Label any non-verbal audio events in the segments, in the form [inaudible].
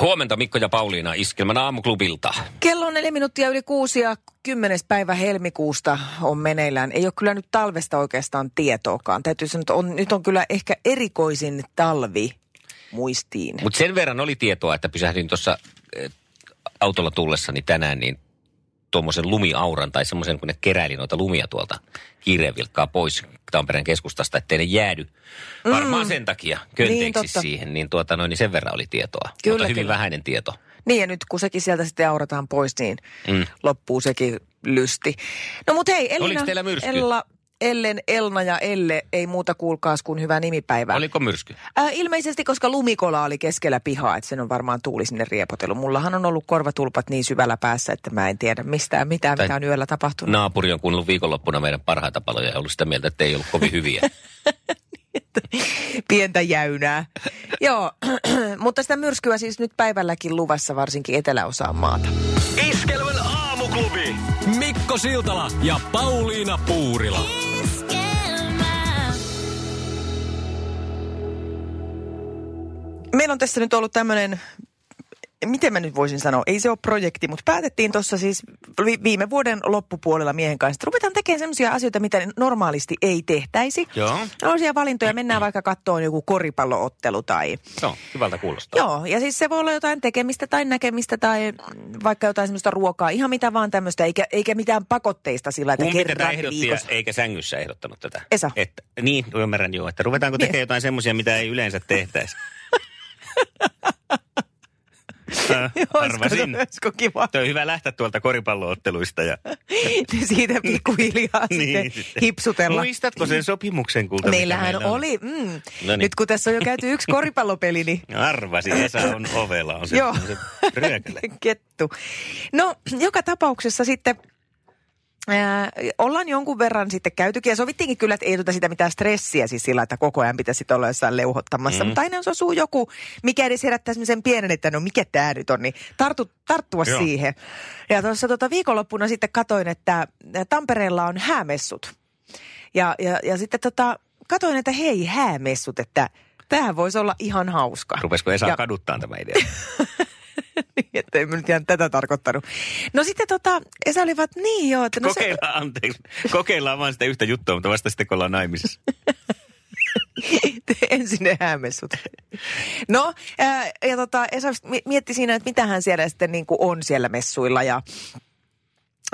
Huomenta Mikko ja Pauliina Iskelmän aamuklubilta. Kello on neljä minuuttia yli kuusi ja kymmenes päivä helmikuusta on meneillään. Ei ole kyllä nyt talvesta oikeastaan tietoakaan. Täytyy sanoa, että on, nyt on kyllä ehkä erikoisin talvi muistiin. Mutta sen verran oli tietoa, että pysähdyin tuossa eh, autolla tullessani tänään, niin tuommoisen lumiauran tai semmoisen, kun ne keräili noita lumia tuolta kiireen vilkkaa pois Tampereen keskustasta, ettei ne jäädy. Varmaan sen takia könteeksi Niin, totta. siihen, niin, tuota, noin, niin sen verran oli tietoa. Kyllä, Mutta hyvin kyllä. vähäinen tieto. Niin ja nyt kun sekin sieltä sitten aurataan pois, niin Mm. mm. loppuu sekin lysti. No mut hei, Elina, Oliko teillä myrsky? Ella, Ellen, Elna ja Elle ei muuta kuulkaas kuin hyvää nimipäivää. Oliko myrsky? Äh, ilmeisesti, koska lumikola oli keskellä pihaa, että sen on varmaan tuuli sinne riepotellut. Mullahan on ollut korvatulpat niin syvällä päässä, että mä en tiedä mistään mitään, Tai- mitä on yöllä tapahtunut. Naapuri on kuunnellut viikonloppuna meidän parhaita paloja ja ollut sitä mieltä, että ei ollut kovin hyviä. [laughs] Pientä jäynää. Joo, [clears throat] mutta sitä myrskyä siis nyt päivälläkin luvassa varsinkin eteläosaan maata. Iskelmän aamuklubi! Mikko Siltala ja Pauliina Puurila. Meillä on tässä nyt ollut tämmöinen, miten mä nyt voisin sanoa, ei se ole projekti, mutta päätettiin tuossa siis vi- viime vuoden loppupuolella miehen kanssa, että ruvetaan tekemään sellaisia asioita, mitä normaalisti ei tehtäisi. Joo. Sellaisia valintoja, mennään vaikka kattoon joku koripalloottelu tai... Joo, hyvältä kuulostaa. Joo, ja siis se voi olla jotain tekemistä tai näkemistä tai vaikka jotain semmoista ruokaa, ihan mitä vaan tämmöistä, eikä, eikä mitään pakotteista sillä, että Kumpi kerran ehdotti ja, viikossa. eikä sängyssä ehdottanut tätä? Esa. Että, niin, ymmärrän joo. Että ruvetaanko Niin. tekemään jotain semmoisia, mitä ei yleensä tehtäisi? Äh, Arvasin. olisiko kiva Tuo on hyvä lähteä tuolta koripallootteluista. Ja... siitä pikkuhiljaa [laughs] Niin, sitten hipsutella. Muistatko sen sopimuksen kulta? Meillähän meillä oli, mm, No niin. nyt kun tässä on jo käyty yksi koripallopeli, niin [laughs] Arvasin, Esa on ovella. On se, Joo. on se ryökäle. [laughs] kettu. No, joka tapauksessa sitten Ää, ollaan jonkun verran sitten käytykin ja sovittiinkin kyllä, että ei tuota sitä mitään stressiä siis sillä, että koko ajan pitäisi olla jossain leuhottamassa. Mm. Mutta aina jos osuu joku, mikä edes herättää sen pienen, että no mikä tämä nyt on, niin tartu, tarttua Joo. siihen. Ja tuossa tota viikonloppuna sitten katoin, että Tampereella on häämessut. Ja, ja, ja sitten tota, katoin, että hei häämessut, että tämähän voisi olla ihan hauska. Rupesiko Esa Ja- kaduttaa tämä idea? [laughs] [laughs] että ei mä nyt ihan tätä tarkoittanut. No sitten tota, Esa olivat niin joo, että no se, Kokeillaan, anteeksi. Kokeillaan vaan sitä yhtä juttua, mutta vasta sitten kun ollaan naimisissa. [laughs] ensin ne häämessut. No, ää, ja tota, Esa mi- mietti siinä, että mitähän siellä sitten niin kuin on siellä messuilla ja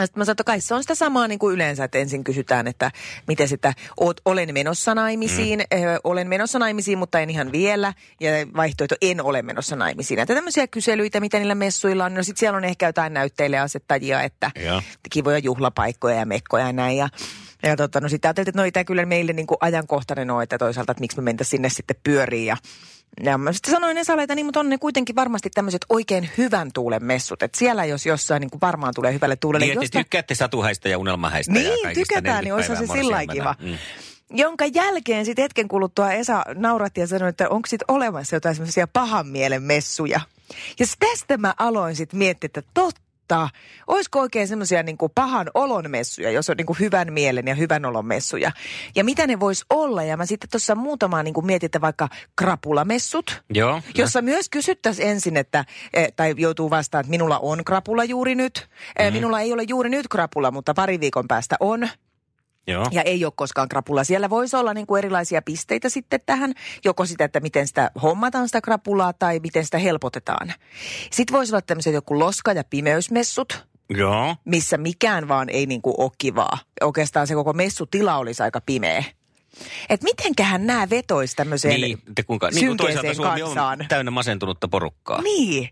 sitten mä sanoin, että kai se on sitä samaa niin kuin yleensä, että ensin kysytään, että miten sitä, oot, olen menossa naimisiin, mm. ö, olen menossa naimisiin, mutta en ihan vielä, ja vaihtoehto en ole menossa naimisiin. Että tämmöisiä kyselyitä, mitä niillä messuilla on, no sitten siellä on ehkä jotain näytteille asettajia, että Joo. kivoja juhlapaikkoja ja mekkoja ja näin, ja ja tota, no sitten ajattelin, että no ei tämä kyllä meille niin kuin ajankohtainen ole, että toisaalta, että miksi me mentäisiin sinne sitten pyöriin. Ja, ja mä sitten sanoin Esalle, että niin, mutta on ne kuitenkin varmasti tämmöiset oikein hyvän tuulen messut. Että siellä jos jossain niin kuin varmaan tulee hyvälle tuulelle. Niin, josta- tykkäätte satuhäistä ja unelmahäistä ja niin, kaikista tykätään, niin 40 olisihan se sillä kiva. Mm. Jonka jälkeen sitten hetken kuluttua Esa nauratti ja sanoi, että onko sitten olemassa jotain semmoisia pahan mielen messuja. Ja tästä mä aloin sitten miettiä, että totta. Olisiko oikein semmoisia niin pahan olon messuja, jos on niin kuin hyvän mielen ja hyvän olon messuja. Ja mitä ne vois olla? Ja mä sitten tuossa muutamaa niin kuin mietin, että vaikka krapulamessut, Joo. jossa myös kysyttäisiin ensin, että, eh, tai joutuu vastaan, että minulla on krapula juuri nyt. Mm. Minulla ei ole juuri nyt krapula, mutta pari viikon päästä on. Joo. Ja ei ole koskaan krapula. Siellä voisi olla niin kuin erilaisia pisteitä sitten tähän. Joko sitä, että miten sitä hommataan sitä krapulaa tai miten sitä helpotetaan. Sitten voisi olla tämmöiset joku loska- ja pimeysmessut, Joo. missä mikään vaan ei niin kuin ole kivaa. Oikeastaan se koko messutila olisi aika pimeä. Et mitenköhän nämä vetoisi tämmöiseen Niin, te kuinka, niin kuin toisaalta Suomi kansaan? on täynnä masentunutta porukkaa. Niin.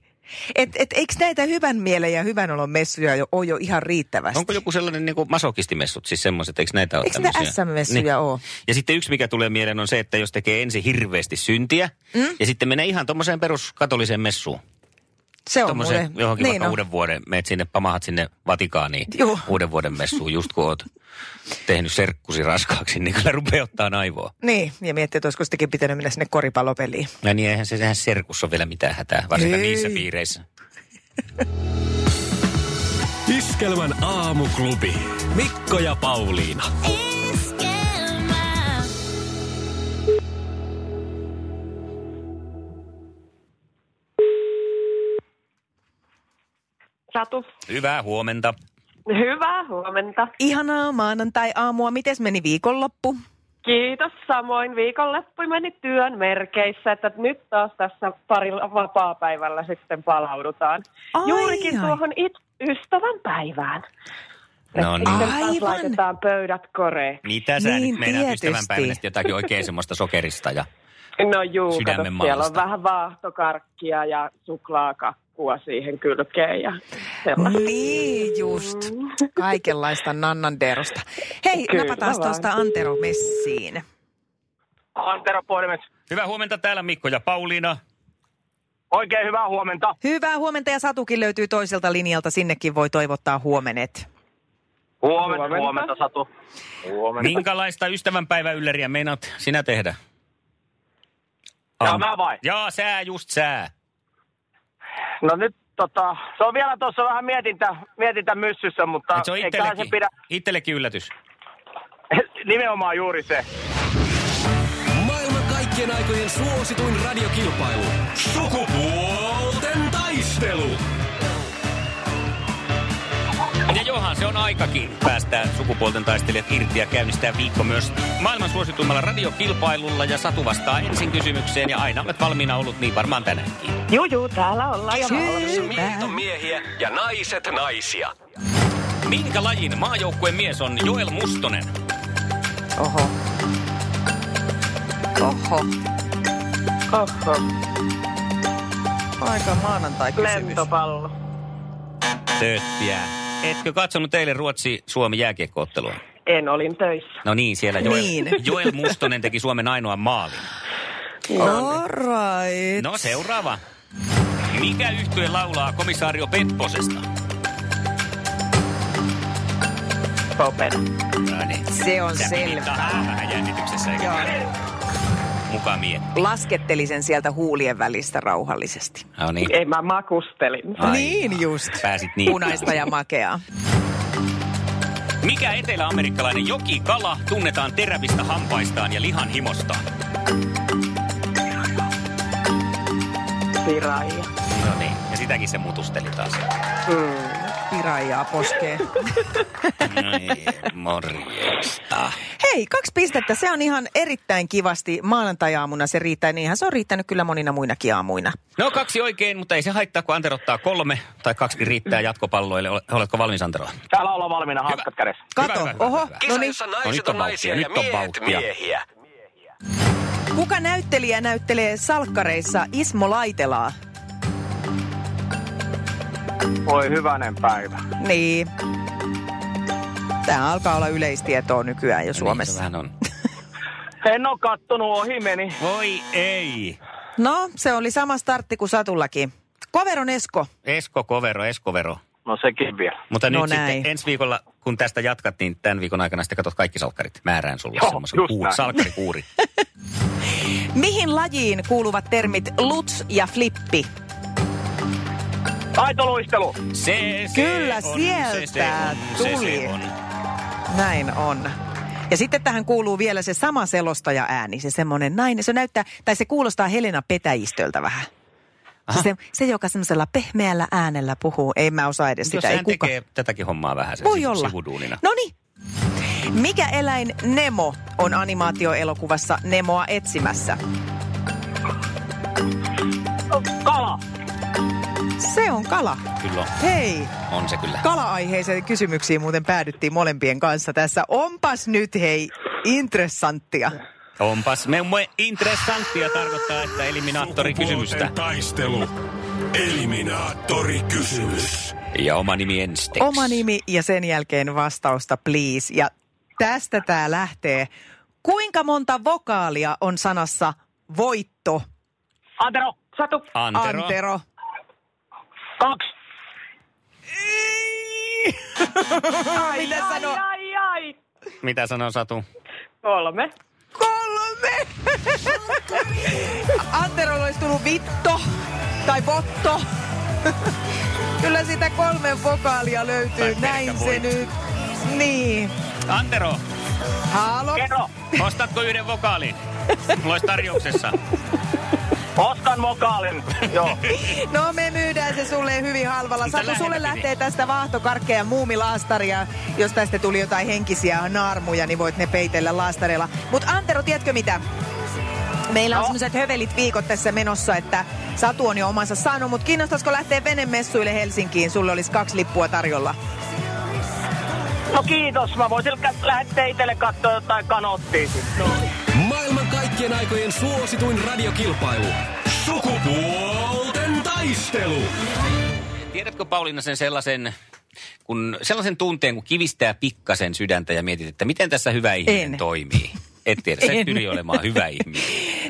Et, et, eikö näitä hyvän mielen ja hyvän olon messuja jo, ole jo ihan riittävästi? Onko joku sellainen niin kuin masokistimessut, siis semmoiset, eikö näitä ole Eikö näitä? SM-messuja ole? Ja sitten yksi, mikä tulee mieleen, on se, että jos tekee ensin hirveästi syntiä, mm? ja sitten menee ihan tuommoiseen peruskatoliseen messuun. Se on muuten. johonkin niin vaikka on. uuden vuoden, meet sinne, pamahat sinne Vatikaaniin Juu. uuden vuoden messuun, just kun oot tehnyt serkkusi raskaaksi, niin kyllä rupeaa ottaa aivoa. Niin, ja miettii, että olisiko sittenkin pitänyt mennä sinne koripallopeliin. Ja niin eihän se sehän serkussa ole vielä mitään hätää, varsinkaan Ei. niissä piireissä. Iskelmän aamuklubi. Mikko ja Pauliina. Satu. Hyvää huomenta. Hyvää huomenta. Ihanaa maanantai-aamua. Mites meni viikonloppu? Kiitos. Samoin viikonloppu meni työn merkeissä, että nyt taas tässä parilla vapaa-päivällä sitten palaudutaan. Ai, Juurikin ai. tuohon it- ystävän päivään. No niin. Sitten taas Aivan. laitetaan pöydät koreen. Mitä sä Niin, nyt meinaat tietysti. ystävänpäivänä sitten jotakin oikein semmoista sokerista ja No juu, kato, Sydämen siellä on vähän vaahtokarkkia ja suklaakakkua siihen kylkeen ja sellaista. Niin just. Kaikenlaista nannanderosta. Hei, Kyllä napataan tuosta Antero messiin. Antero Puolimes. Hyvää huomenta täällä Mikko ja Pauliina. Oikein hyvää huomenta. Hyvää huomenta ja Satukin löytyy toiselta linjalta. Sinnekin voi toivottaa huomenet. Huomenta, Huomenta. huomenta, Satu. Huomenta. Minkälaista ystävänpäiväylleriä meinaat sinä tehdä? Ja Am- mä vai? Jaa, sää, just sää. No nyt tota, se on vielä tuossa vähän mietintä, mietintä myssyssä, mutta Et se on eiköhän se itsellekin, pidä itsellekin yllätys. [laughs] nimenomaan juuri se. Maailman kaikkien aikojen suosituin radiokilpailu. Sukupuolten taistelu. Johan se on aikakin päästää sukupuolten taistelijat irti ja käynnistää viikko myös maailman suosituimmalla radiokilpailulla. Ja Satu vastaa ensin kysymykseen ja aina olet valmiina ollut niin varmaan tänäänkin. Juu, juu, täällä ollaan jo. Miehet on miehiä ja naiset naisia. Minkä lajin maajoukkueen mies on Joel Mustonen? Oho. Oho. Oho, Aika maanantai-kysymys. lentopallo. Tööttiä. Etkö katsonut teille Ruotsi-Suomi jääkiekkoottelua? En olin töissä. No niin, siellä Joel, Niin. Joel Mustonen teki Suomen ainoan maalin. All right. No seuraava. Mikä yhtye laulaa komisaario Pepposesta? Popena. No niin. Se on Sä tahdon vähän jännityksessä, eikä Joo. Mukaan mietti. Lasketteli sen sieltä huulien välistä rauhallisesti. No niin. Ei, mä makustelin. Ai, niin just. Pääsit niin. Punaista ja makeaa. Mikä eteläamerikkalainen jokikala tunnetaan terävistä hampaistaan ja lihan himostaan? Piraija. No niin, ja sitäkin se mutusteli taas. Piraijaa poskee. [laughs] No niin, morjesta. Hei, kaksi pistettä. Se on ihan erittäin kivasti. Maanantai-aamuna se riittää. Niinhän se on riittänyt kyllä monina muinakin aamuina. No kaksi oikein, mutta ei se haittaa, kun Antero ottaa kolme tai kaksi riittää jatkopalloille. Ole- Oletko valmis, Antero? Täällä ollaan valmiina, hanskat kädessä. Kato, Hyvä, hyvä, oho. hyvä. No Kisa, niin, No naiset nyt on on naisia ja nyt on miehet miehiä. kuka näyttelijä näyttelee salkkareissa Ismo Laitelaa? Voi hyvänen päivä. Niin. Tämä alkaa olla yleistietoa nykyään jo No Suomessa. Niin, se on. [laughs] En oo kattonut, ohi meni. Voi ei. No, se oli sama startti kuin Satullakin. Koveron Esko. Esko Kovero, Eskovero. No sekin vielä. Mutta No nyt näin. sitten ensi viikolla, kun tästä jatkat, niin tämän viikon aikana sitten katsot kaikki salkkarit. Määrään sulle Joo, semmoisen just kuur, näin. salkkarikuuri. [laughs] Mihin lajiin kuuluvat termit luts ja flippi? Taitoluistelu. Se, se Kyllä on, sieltä se, se on, Se, tuli. se on. Näin on. Ja sitten tähän kuuluu vielä se sama selostaja ääni, se semmoinen nainen. Se näyttää, tai se kuulostaa Helena Petäjistöltä vähän. Se, se, se, joka semmoisella pehmeällä äänellä puhuu. Ei mä osaa edes Jos sitä. Ei hän kuka. tekee tätäkin hommaa vähän sen Voi sivu- olla. sivuduunina. No niin. Mikä eläin Nemo on animaatioelokuvassa Nemoa etsimässä? Kala. On kala. Kyllä on. Hei, On se kyllä. kala-aiheiseen kysymyksiin muuten päädyttiin molempien kanssa tässä. Onpas nyt hei, interessanttia. Onpas me, me interessanttia tarkoittaa, että eliminaattori kysymystä. taistelu. Eliminaattori kysymys. Ja oma nimi ensiksi. Oma nimi ja sen jälkeen vastausta, please. Ja tästä tämä lähtee. Kuinka monta vokaalia on sanassa voitto? Antero. Satu. Antero. Antero. Kaksi. [laughs] Mitä ai, sanoo? ai, ai. Mitä sanoo Satu? Kolme. Kolme! [laughs] Anterolla olisi tullut vitto tai votto. [laughs] Kyllä sitä kolmen vokaalia löytyy. Tai Näin se nyt. Niin. Antero, Halo? Kerro. ostatko yhden vokaalin? Mulla olisi tarjouksessa. Ostan vokaalin. [laughs] Joo. No me myydään se sulle hyvin halvalla. Satu, sulle lähtee tästä vaahtokarkkeja ja muumilaastaria. Jos tästä tuli jotain henkisiä naarmuja, niin voit ne peitellä laastarilla. Mutta Antero, tiedätkö mitä? Meillä on No. semmoiset hövelit viikot tässä menossa, että Satu on jo omansa saanut, mutta kiinnostaisiko lähteä venemessuille Helsinkiin? Sulle olisi kaksi lippua tarjolla. No kiitos. Mä voisin lähettää itselle katsoa jotain kanottia. sitten. Kaikkien aikojen suosituin radiokilpailu. Sukupuolten taistelu. Tiedätkö Pauliina sen sellaisen, kun, sellaisen tunteen, kun kivistää pikkasen sydäntä ja mietit, että miten tässä hyvä ihminen En. toimii? Et tiedä, sä pyri olemaan hyvä ihminen.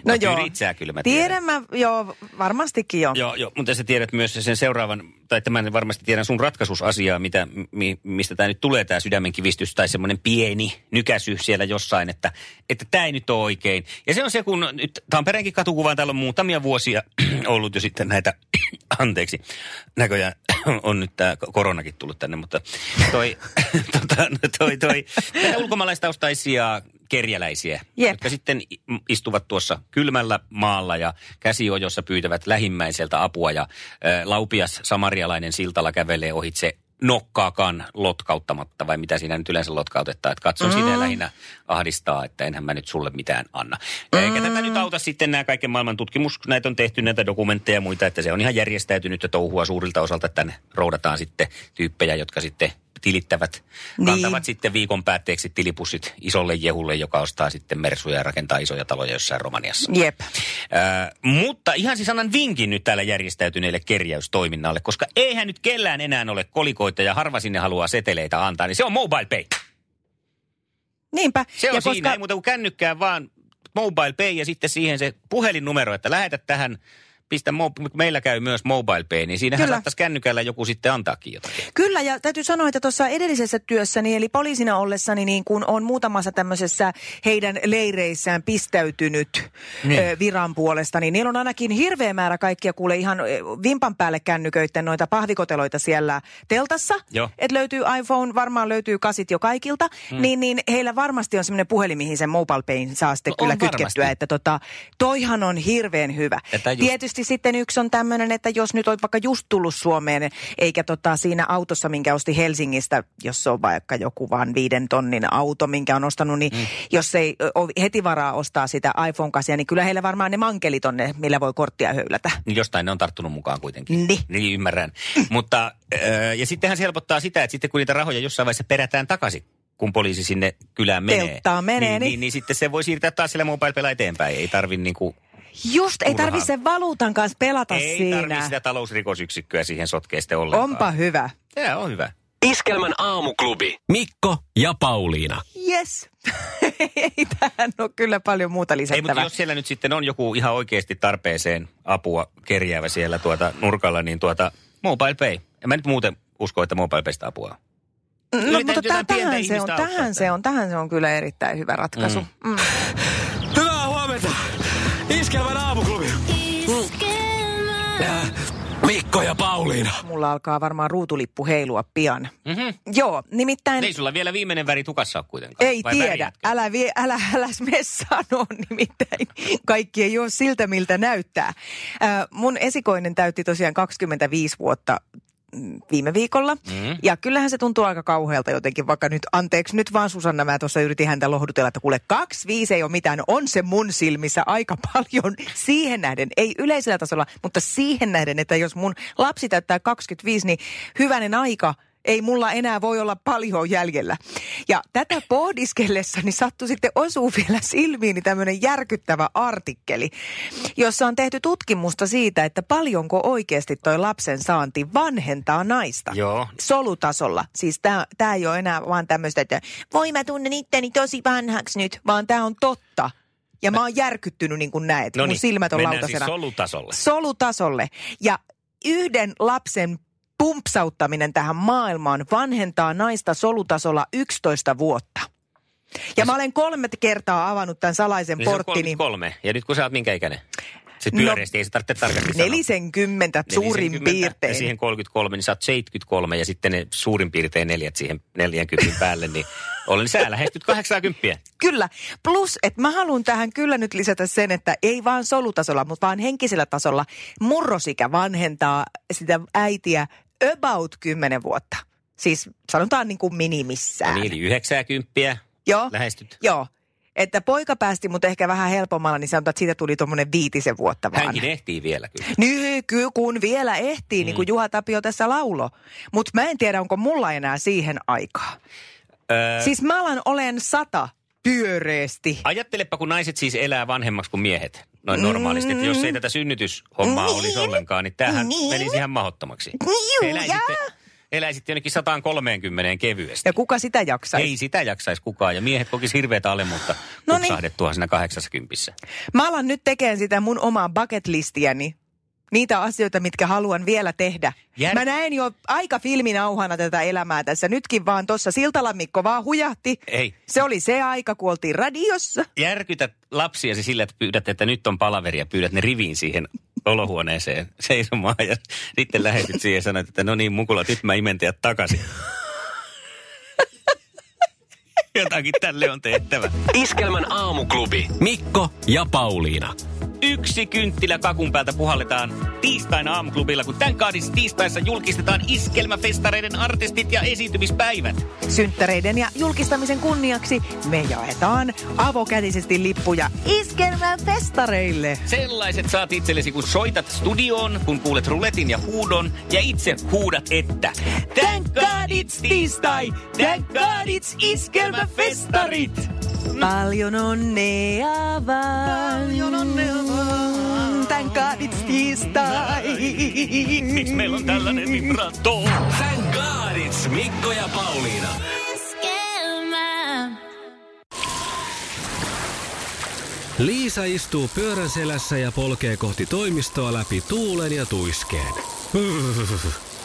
No Mut joo. Pyrit sä kyllä, mä tiedän. Tiedän mä, joo, varmastikin jo. Joo, joo, mutta sä tiedät myös sen seuraavan, tai tämän varmasti tiedän sun ratkaisuusasiaa, mitä, mi, mistä tämä nyt tulee, tämä sydämen kivistys, tai semmoinen pieni nykäsy siellä jossain, että että tämä ei nyt ole oikein. Ja se on se, kun nyt Tampereenkin katukuvaan täällä on muutamia vuosia [clears throat] ollut jo sitten näitä, [clears throat] anteeksi, näköjään [clears throat] on nyt tämä koronakin tullut tänne, mutta toi, [laughs] tota, no toi, toi, näitä ulkomaalaistaustaisia kerjäläisiä, Jep. jotka sitten istuvat tuossa kylmällä maalla ja käsiojossa pyytävät lähimmäiseltä apua ja ä, laupias samarialainen siltalla kävelee ohitse nokkaakaan lotkauttamatta, vai mitä siinä nyt yleensä lotkautetaan, että katson mm. sitä lähinnä ahdistaa, että enhän mä nyt sulle mitään anna. Eikä tätä nyt auta sitten nämä kaiken maailman tutkimus, näitä on tehty näitä dokumentteja ja muita, että se on ihan järjestäytynyt touhua suurilta osalta, että tänne roudataan sitten tyyppejä, jotka sitten tilittävät, Niin. kantavat sitten viikon päätteeksi tilipussit isolle jehulle, joka ostaa sitten mersuja ja rakentaa isoja taloja jossain Romaniassa. Jep. Ää, mutta ihan siis annan vinkin nyt täällä järjestäytyneelle kerjäystoiminnalle, koska eihän nyt kellään enää ole kolikoita ja harva sinne haluaa seteleitä antaa, niin se on mobile pay. Niinpä. Se on ja siinä, ei muuta kuin kännykkään vaan mobile pay ja sitten siihen se puhelinnumero, että lähetä tähän, pistä, mo- meillä käy myös mobile pay, niin siinähän Kyllä. saattaisi kännykällä joku sitten antaakin jotakin. Kyllä, ja täytyy sanoa, että tuossa edellisessä työssäni, eli poliisina ollessani, niin kun on muutamassa tämmöisessä heidän leireissään pistäytynyt Niin. viran puolesta, niin niillä on ainakin hirveä määrä kaikkia kuule ihan vimpan päälle kännyköiden noita pahvikoteloita siellä teltassa. Että löytyy iPhone, varmaan löytyy kasit jo kaikilta, hmm. niin, niin heillä varmasti on semmoinen puhelin, mihin sen mobile payin saa sitten No kyllä kytkettyä. varmasti. Että tota, toihan on hirveän hyvä. Just- Tietysti sitten yksi on tämmöinen, että jos nyt olet vaikka just tullut Suomeen, eikä tota siinä autossa, minkä osti Helsingistä, jos se on vaikka joku vaan viiden tonnin auto, minkä on ostanut, niin mm. jos ei ole heti varaa ostaa sitä iPhone-kasia, niin kyllä heillä varmaan ne mankelit on ne, millä voi korttia höylätä. Jostain ne on tarttunut mukaan kuitenkin. Niin. Niin ymmärrän. [laughs] Mutta, äh, ja sittenhän se helpottaa sitä, että sitten kun niitä rahoja jossain vaiheessa perätään takaisin, kun poliisi sinne kylään menee. Menee, niin, niin- niin, niin sitten se voi siirtää taas sillä mobile eteenpäin. Ei tarvi niinku, Just, ei Turhaan. tarvi sen valuutan kanssa pelata ei siinä. tarvi sitä talousrikosyksikköä siihen sotkea sitten ollenkaan. Onpa hyvä. Tämä on hyvä. Iskelmän aamuklubi. Mikko ja Pauliina. Yes. [laughs] ei tähän ole kyllä paljon muuta Ei, mutta lisättävää. jos siellä nyt sitten on joku ihan oikeasti tarpeeseen apua kerjäävä siellä tuota nurkalla, niin tuota mobile pay. En mä nyt muuten usko, että mobile paystä apua on. No, Yritän mutta tähän se on, tähän se on, tähän se on kyllä erittäin hyvä ratkaisu. Mm. Mm. Iskelmän aamuklubi. Äh, Mikko ja Pauliina. Mulla alkaa varmaan ruutulippu heilua pian. Mm-hmm. Joo, nimittäin... Ei sulla vielä viimeinen väri tukassa ole kuitenkaan. Ei Vai tiedä. Älä, vie, älä, älä me sano nimittäin. Kaikki ei ole siltä, miltä näyttää. Äh, mun esikoinen täytti tosiaan 25 vuotta viime viikolla. Mm. Ja kyllähän se tuntuu aika kauhealta jotenkin, vaikka nyt, anteeksi nyt vaan Susanna, mä tuossa yritin häntä lohdutella, että kuule, kaksi viisi ei ole mitään, on se mun silmissä aika [laughs] paljon siihen nähden, ei yleisellä tasolla, mutta siihen nähden, että jos mun lapsi täyttää 25, niin hyvänen aika, ei mulla enää voi olla paljon jäljellä. Ja tätä pohdiskellessani sattui sitten osuu vielä silmiini tämmöinen järkyttävä artikkeli, jossa on tehty tutkimusta siitä, että paljonko oikeasti toi lapsen saanti vanhentaa naista. Joo. Solutasolla. Siis tämä ei ole enää vaan tämmöistä, että voi mä tunnen itteni tosi vanhaksi nyt, vaan tämä on totta. Ja mä oon järkyttynyt niin kuin näet. No Mun silmät on mennään lautasena siis solutasolle. solutasolle. Ja yhden lapsen pumpsauttaminen tähän maailmaan vanhentaa naista solutasolla 11 vuotta. Ja mä olen kolme kertaa avannut tämän salaisen Niin porttini. 33. Ja nyt kun sä oot minkä ikäinen? Se No, ei se tarvitse tarkasti sanoa. 40 suurin 40, piirtein. Ja siihen 33, niin sä oot 73 ja sitten ne suurin piirtein neljät siihen 40 päälle, niin olen sä lähestyt 80. Kyllä. Plus, että mä haluan tähän kyllä nyt lisätä sen, että ei vaan solutasolla, mutta vaan henkisellä tasolla murrosikä vanhentaa sitä äitiä about 10 vuotta. Siis sanotaan niin kuin minimissään. No niin, eli 90 Joo. lähestyt. Joo. Että poika päästi mut ehkä vähän helpommalla, niin sanotaan, että siitä tuli tuommoinen viitisen vuotta vaan. Hänkin ehtii vielä kyllä. Nyky, kun vielä ehtii, Mm. niin kuin Juha Tapio tässä laulo. Mutta mä en tiedä, onko mulla enää siihen aikaa. Öö, Siis mä alan olen sata pyöreästi. Ajattelepa, kun naiset siis elää vanhemmaksi kuin miehet. Noin normaalisti. Että jos ei tätä synnytyshommaa Niin. olisi ollenkaan, niin tämähän Niin. menisi ihan mahdottomaksi. Juu, Eläisitte, eläisitte jonnekin 130 kevyesti. Ja kuka sitä jaksaisi? Ei sitä jaksaisi kukaan. Ja miehet kokis hirveätä alemmuutta No niin. siinä 80. Mä alan nyt tekemään sitä mun omaa bucket listiäni. Niitä asioita, mitkä haluan vielä tehdä. Jär- Mä näen jo aika filminauhana tätä elämää tässä. Nytkin vaan tuossa Siltalan Mikko vaan hujahti. Ei. Se oli se aika, kun oltiin radiossa. Järkytät lapsiasi sillä, että pyydät, että nyt on palaveri ja pyydät ne riviin siihen olohuoneeseen seisomaan. Ja sitten lähetyt siihen ja sanoit, että no niin mukulat, nyt mä imen teidät takaisin. [laughs] [laughs] Jotakin tälle on tehtävä. Iskelmän aamuklubi. Mikko ja Pauliina. Yksi kynttilä kakun päältä puhalletaan tiistaina aamuklubilla, kun tämän kaadissa tiistaissa julkistetaan iskelmäfestareiden artistit ja esiintymispäivät. Synttäreiden ja julkistamisen kunniaksi me jaetaan avokätisesti lippuja Iskelmän festareille. Sellaiset saat itsellesi, kun soitat studioon, kun kuulet ruletin ja huudon ja itse huudat, että Thank God it's tiistai! Thank God it's iskelmäfestarit! Paljon onnea vaan. Paljon onnea vaan. Thank God it's tiistai. Miksi meillä on tällainen vibrato? Thank God it's Mikko ja Pauliina. Liisa istuu pyörän selässä ja polkee kohti toimistoa läpi tuulen ja tuiskeen. [laughs]